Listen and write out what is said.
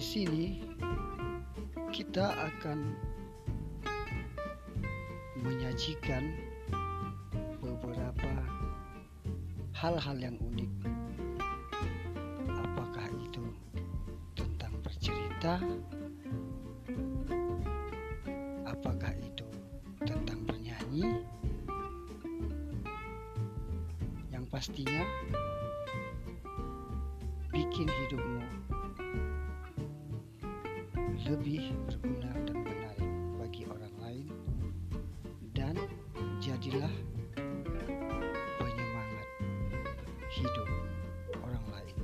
sini kita akan menyajikan beberapa hal-hal yang unik. Apakah itu tentang bercerita? Apakah itu tentang bernyanyi? Yang pastinya bikin hidupmu lebih berguna dan menarik bagi orang lain dan jadilah penyemangat hidup orang lain.